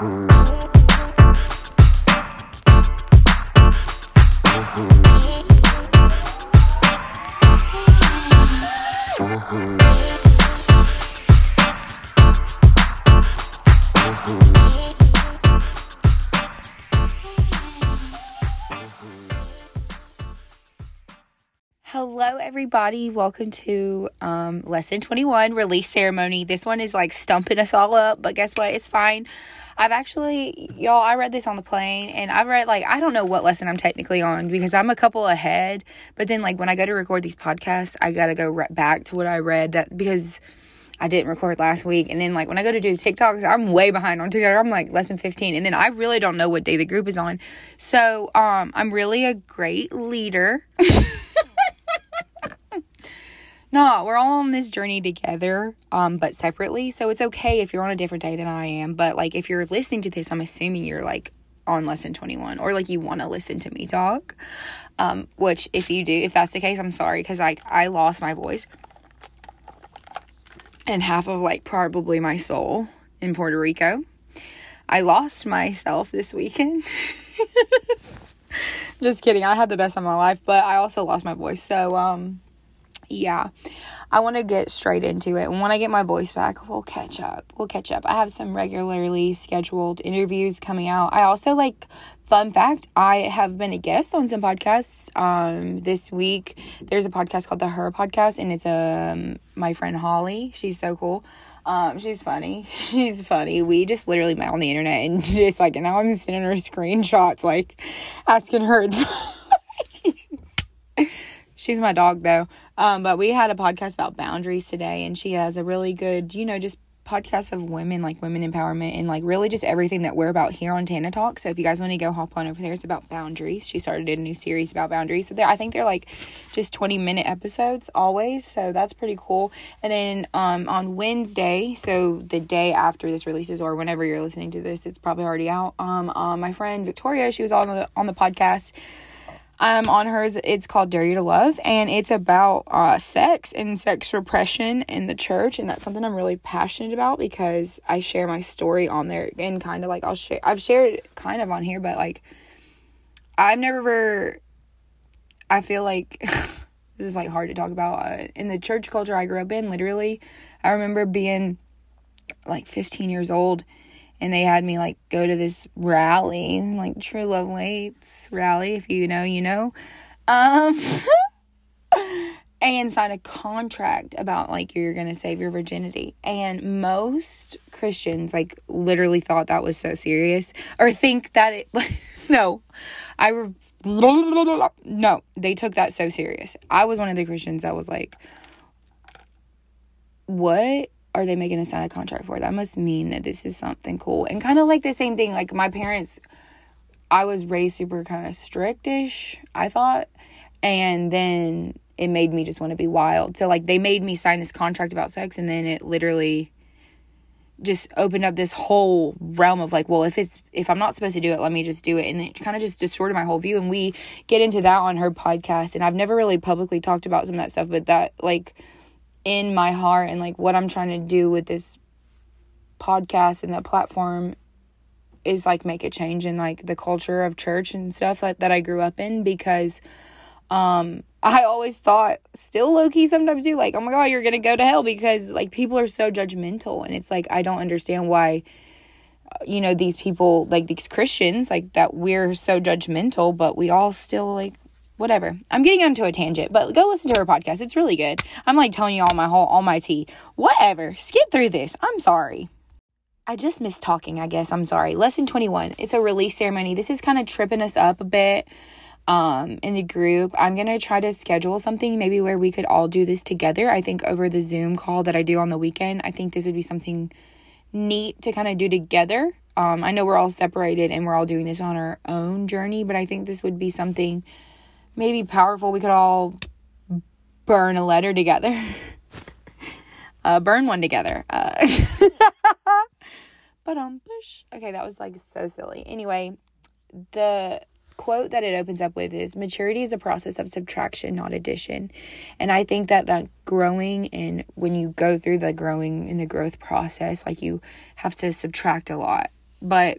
Hello, everybody. Welcome to um, lesson 21 release ceremony. This one is like stumping us all up, but guess what? It's fine. I've actually, y'all, I read this on the plane and I've read like, I don't know what lesson I'm technically on because I'm a couple ahead. But then, like, when I go to record these podcasts, I got to go right back to what I read that because I didn't record last week. And then, like, when I go to do TikToks, I'm way behind on TikTok. I'm like lesson 15. And then I really don't know what day the group is on. So, um, I'm really a great leader. no, we're all on this journey together, um, but separately. So it's okay if you're on a different day than I am. But like if you're listening to this, I'm assuming you're like on lesson 21 or like you want to listen to me talk. Um, which if you do, if that's the case, I'm sorry because like I lost my voice and half of like probably my soul in Puerto Rico. I lost myself this weekend. Just kidding. I had the best of my life, but I also lost my voice. So um yeah, I want to get straight into it. And when I get my voice back, we'll catch up. We'll catch up. I have some regularly scheduled interviews coming out. I also like fun fact i have been a guest on some podcasts um this week there's a podcast called the her podcast and it's um my friend holly she's so cool um she's funny she's funny we just literally met on the internet and just like and now i'm sending her screenshots like asking her advice she's my dog though um, but we had a podcast about boundaries today, and she has a really good, you know, just podcast of women, like women empowerment, and like really just everything that we're about here on Tana Talk. So if you guys want to go hop on over there, it's about boundaries. She started a new series about boundaries. So I think they're like just 20 minute episodes always. So that's pretty cool. And then um, on Wednesday, so the day after this releases, or whenever you're listening to this, it's probably already out. Um, uh, my friend Victoria, she was on the on the podcast um, on hers, it's called Dare You to Love, and it's about uh, sex and sex repression in the church, and that's something I'm really passionate about because I share my story on there, and kind of like I'll share, I've shared kind of on here, but like I've never, I feel like this is like hard to talk about uh, in the church culture I grew up in. Literally, I remember being like 15 years old and they had me like go to this rally, like True Love Waits rally. If you know, you know. Um, and sign a contract about like you're gonna save your virginity. And most Christians like literally thought that was so serious, or think that it. no, I. Re- no, they took that so serious. I was one of the Christians that was like, "What? Are they making a sign a contract for? That must mean that this is something cool. And kind of like the same thing, like my parents, I was raised super kind of strictish, I thought. And then it made me just want to be wild. So, like, they made me sign this contract about sex, and then it literally just opened up this whole realm of like, well, if it's if I'm not supposed to do it, let me just do it, and it kind of just distorted my whole view. And we get into that on her podcast, and I've never really publicly talked about some of that stuff, but that like in my heart and like what I'm trying to do with this podcast and that platform is like make a change in like the culture of church and stuff that, that I grew up in because um I always thought still low key sometimes do like oh my god you're gonna go to hell because like people are so judgmental and it's like I don't understand why you know these people like these Christians like that we're so judgmental but we all still like whatever. I'm getting onto a tangent, but go listen to her podcast. It's really good. I'm like telling you all my whole all my tea. Whatever. Skip through this. I'm sorry. I just missed talking, I guess. I'm sorry. Lesson 21. It's a release ceremony. This is kind of tripping us up a bit um in the group. I'm going to try to schedule something maybe where we could all do this together. I think over the Zoom call that I do on the weekend. I think this would be something neat to kind of do together. Um I know we're all separated and we're all doing this on our own journey, but I think this would be something maybe powerful. We could all burn a letter together. uh, burn one together. But um, push. Okay, that was like so silly. Anyway, the quote that it opens up with is maturity is a process of subtraction not addition and i think that that growing and when you go through the growing in the growth process like you have to subtract a lot but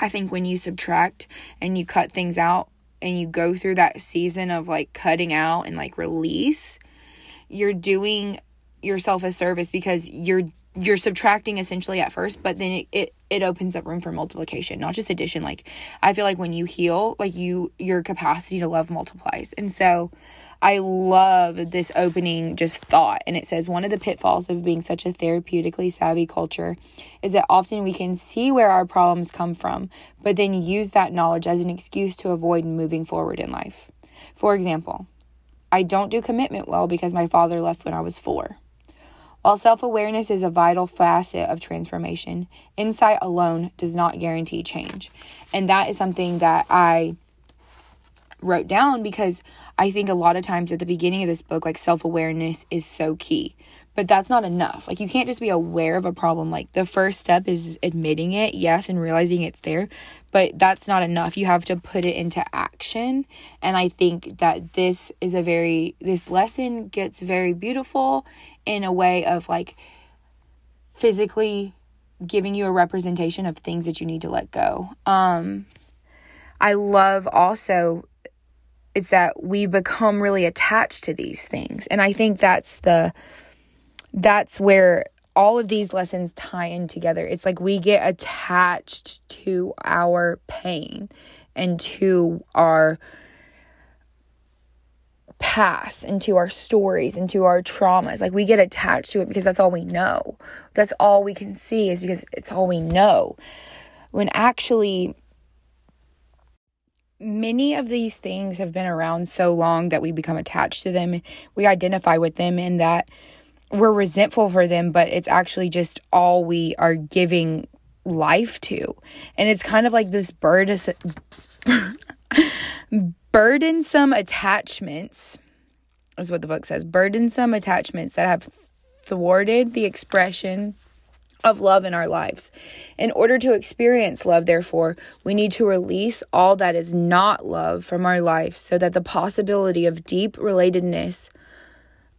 I think when you subtract and you cut things out and you go through that season of like cutting out and like release, you're doing yourself a service because you're you're subtracting essentially at first, but then it, it it opens up room for multiplication, not just addition. Like I feel like when you heal, like you your capacity to love multiplies. And so I love this opening just thought. And it says one of the pitfalls of being such a therapeutically savvy culture is that often we can see where our problems come from, but then use that knowledge as an excuse to avoid moving forward in life. For example, I don't do commitment well because my father left when I was four. While self awareness is a vital facet of transformation, insight alone does not guarantee change. And that is something that I wrote down because I think a lot of times at the beginning of this book, like self awareness is so key. But that's not enough. Like, you can't just be aware of a problem. Like, the first step is admitting it, yes, and realizing it's there. But that's not enough. You have to put it into action. And I think that this is a very, this lesson gets very beautiful in a way of like physically giving you a representation of things that you need to let go. Um, I love also it's that we become really attached to these things. And I think that's the that's where all of these lessons tie in together. It's like we get attached to our pain and to our past and to our stories and to our traumas. Like we get attached to it because that's all we know. That's all we can see is because it's all we know. When actually many of these things have been around so long that we become attached to them. We identify with them and that we're resentful for them, but it's actually just all we are giving life to. And it's kind of like this burdensome, attachments, is what the book says. Burdensome attachments that have thwarted the expression of love in our lives. In order to experience love, therefore, we need to release all that is not love from our life so that the possibility of deep relatedness,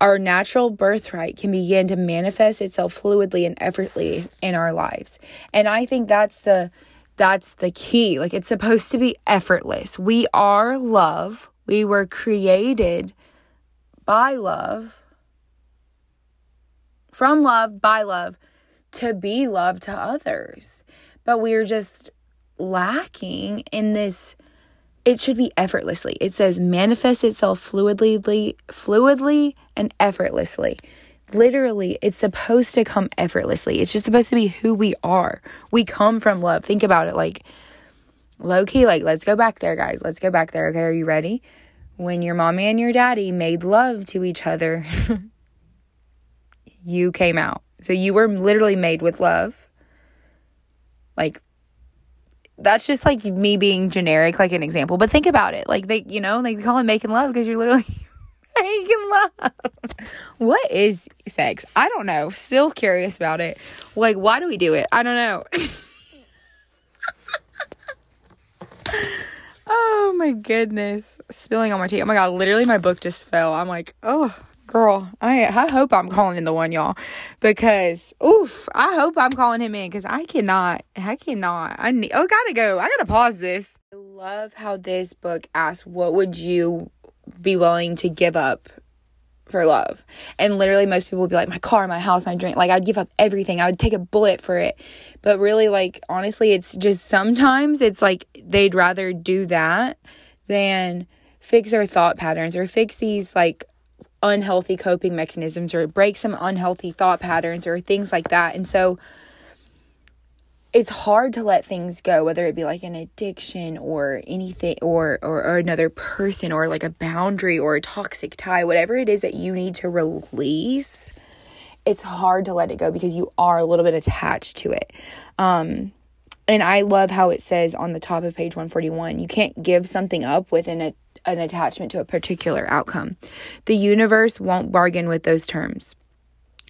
our natural birthright, can begin to manifest itself fluidly and effortlessly in our lives. And I think that's the that's the key. Like it's supposed to be effortless. We are love. We were created by love. From love, by love to be love to others. But we're just lacking in this it should be effortlessly. It says manifest itself fluidly fluidly and effortlessly. Literally, it's supposed to come effortlessly. It's just supposed to be who we are. We come from love. Think about it like low key like let's go back there guys. Let's go back there. Okay, are you ready? When your mommy and your daddy made love to each other, you came out. So you were literally made with love. Like, that's just like me being generic, like an example. But think about it. Like, they, you know, they call it making love because you're literally making love. What is sex? I don't know. Still curious about it. Like, why do we do it? I don't know. oh my goodness. Spilling on my tea. Oh my god, literally my book just fell. I'm like, oh girl, I I hope I'm calling in the one, y'all, because oof, I hope I'm calling him in because I cannot, I cannot. I need. Oh, gotta go. I gotta pause this. I love how this book asks, "What would you be willing to give up for love?" And literally, most people would be like, "My car, my house, my drink." Like I'd give up everything. I would take a bullet for it. But really, like honestly, it's just sometimes it's like they'd rather do that than fix their thought patterns or fix these like unhealthy coping mechanisms or break some unhealthy thought patterns or things like that. And so it's hard to let things go, whether it be like an addiction or anything or, or, or another person or like a boundary or a toxic tie, whatever it is that you need to release. It's hard to let it go because you are a little bit attached to it. Um, and I love how it says on the top of page 141 you can't give something up within a an attachment to a particular outcome. The universe won't bargain with those terms.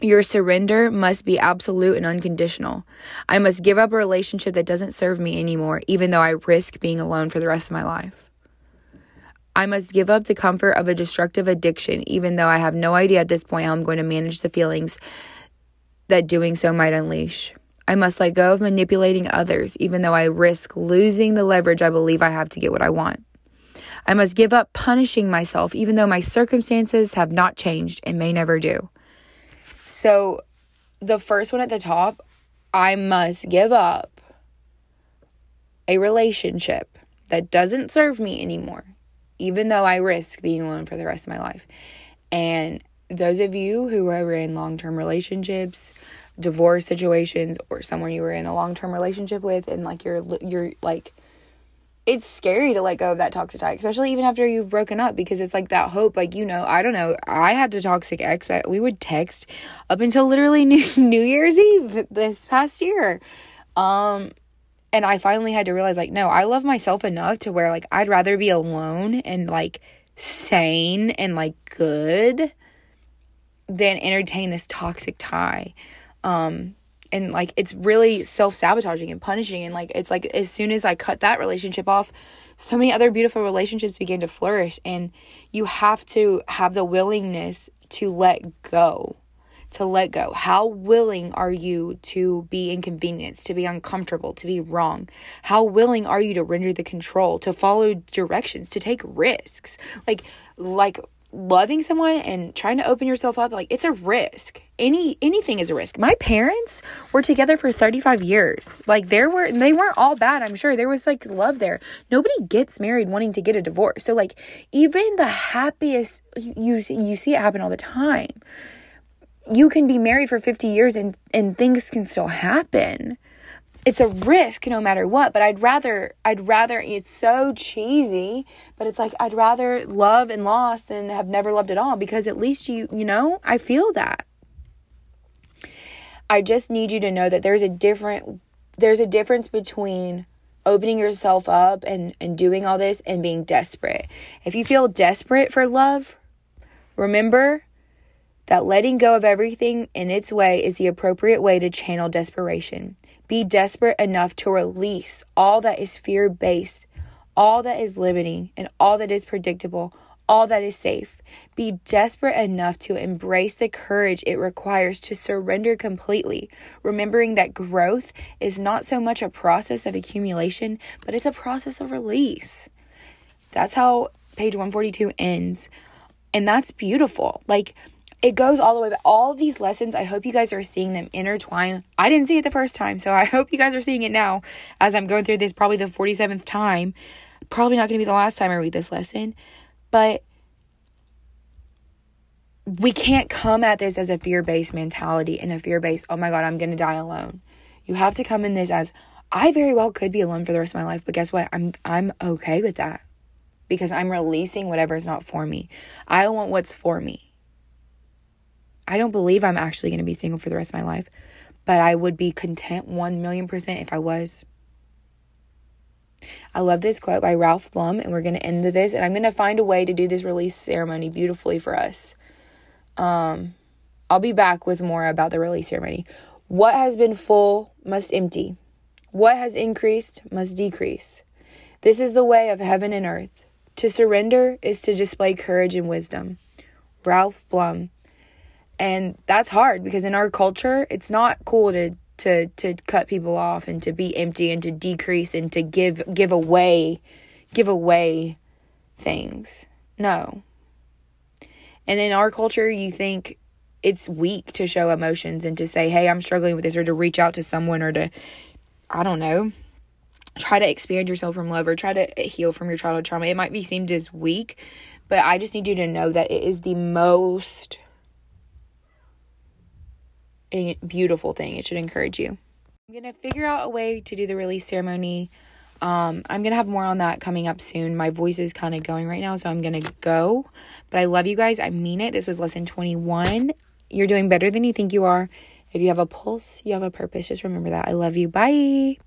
Your surrender must be absolute and unconditional. I must give up a relationship that doesn't serve me anymore, even though I risk being alone for the rest of my life. I must give up the comfort of a destructive addiction, even though I have no idea at this point how I'm going to manage the feelings that doing so might unleash. I must let go of manipulating others, even though I risk losing the leverage I believe I have to get what I want. I must give up punishing myself, even though my circumstances have not changed and may never do. So, the first one at the top, I must give up a relationship that doesn't serve me anymore, even though I risk being alone for the rest of my life. And those of you who are in long term relationships, divorce situations, or someone you were in a long term relationship with, and like you're, you're like, it's scary to let go of that toxic tie, especially even after you've broken up because it's like that hope. Like, you know, I don't know. I had a toxic ex. I, we would text up until literally New, New Year's Eve this past year. Um, and I finally had to realize, like, no, I love myself enough to where, like, I'd rather be alone and, like, sane and, like, good than entertain this toxic tie. Um, and like it's really self-sabotaging and punishing and like it's like as soon as i cut that relationship off so many other beautiful relationships begin to flourish and you have to have the willingness to let go to let go. How willing are you to be inconvenienced to be uncomfortable to be wrong? How willing are you to render the control to follow directions to take risks? Like like loving someone and trying to open yourself up like it's a risk. Any anything is a risk. My parents were together for 35 years. Like there were they weren't all bad i'm sure. There was like love there. Nobody gets married wanting to get a divorce. So like even the happiest you you see it happen all the time. You can be married for 50 years and and things can still happen it's a risk no matter what but i'd rather i'd rather it's so cheesy but it's like i'd rather love and lost than have never loved at all because at least you you know i feel that. I just need you to know that there's a different there's a difference between opening yourself up and and doing all this and being desperate. If you feel desperate for love remember that letting go of everything in its way is the appropriate way to channel desperation be desperate enough to release all that is fear based, all that is limiting, and all that is predictable, all that is safe. Be desperate enough to embrace the courage it requires to surrender completely, remembering that growth is not so much a process of accumulation, but it's a process of release. That's how page 142 ends. And that's beautiful. Like, it goes all the way back. All these lessons, I hope you guys are seeing them intertwine. I didn't see it the first time, so I hope you guys are seeing it now as I'm going through this, probably the 47th time. Probably not going to be the last time I read this lesson, but we can't come at this as a fear based mentality and a fear based, oh my God, I'm going to die alone. You have to come in this as, I very well could be alone for the rest of my life, but guess what? I'm I'm okay with that because I'm releasing whatever is not for me. I want what's for me. I don't believe I'm actually going to be single for the rest of my life, but I would be content 1 million percent if I was. I love this quote by Ralph Blum, and we're going to end this. And I'm going to find a way to do this release ceremony beautifully for us. Um, I'll be back with more about the release ceremony. What has been full must empty. What has increased must decrease. This is the way of heaven and earth. To surrender is to display courage and wisdom. Ralph Blum. And that's hard because in our culture, it's not cool to to to cut people off and to be empty and to decrease and to give give away give away things. No. And in our culture, you think it's weak to show emotions and to say, "Hey, I'm struggling with this," or to reach out to someone or to I don't know, try to expand yourself from love or try to heal from your childhood trauma. It might be seemed as weak, but I just need you to know that it is the most a beautiful thing. It should encourage you. I'm going to figure out a way to do the release ceremony. Um, I'm going to have more on that coming up soon. My voice is kind of going right now, so I'm going to go. But I love you guys. I mean it. This was lesson 21. You're doing better than you think you are. If you have a pulse, you have a purpose. Just remember that. I love you. Bye.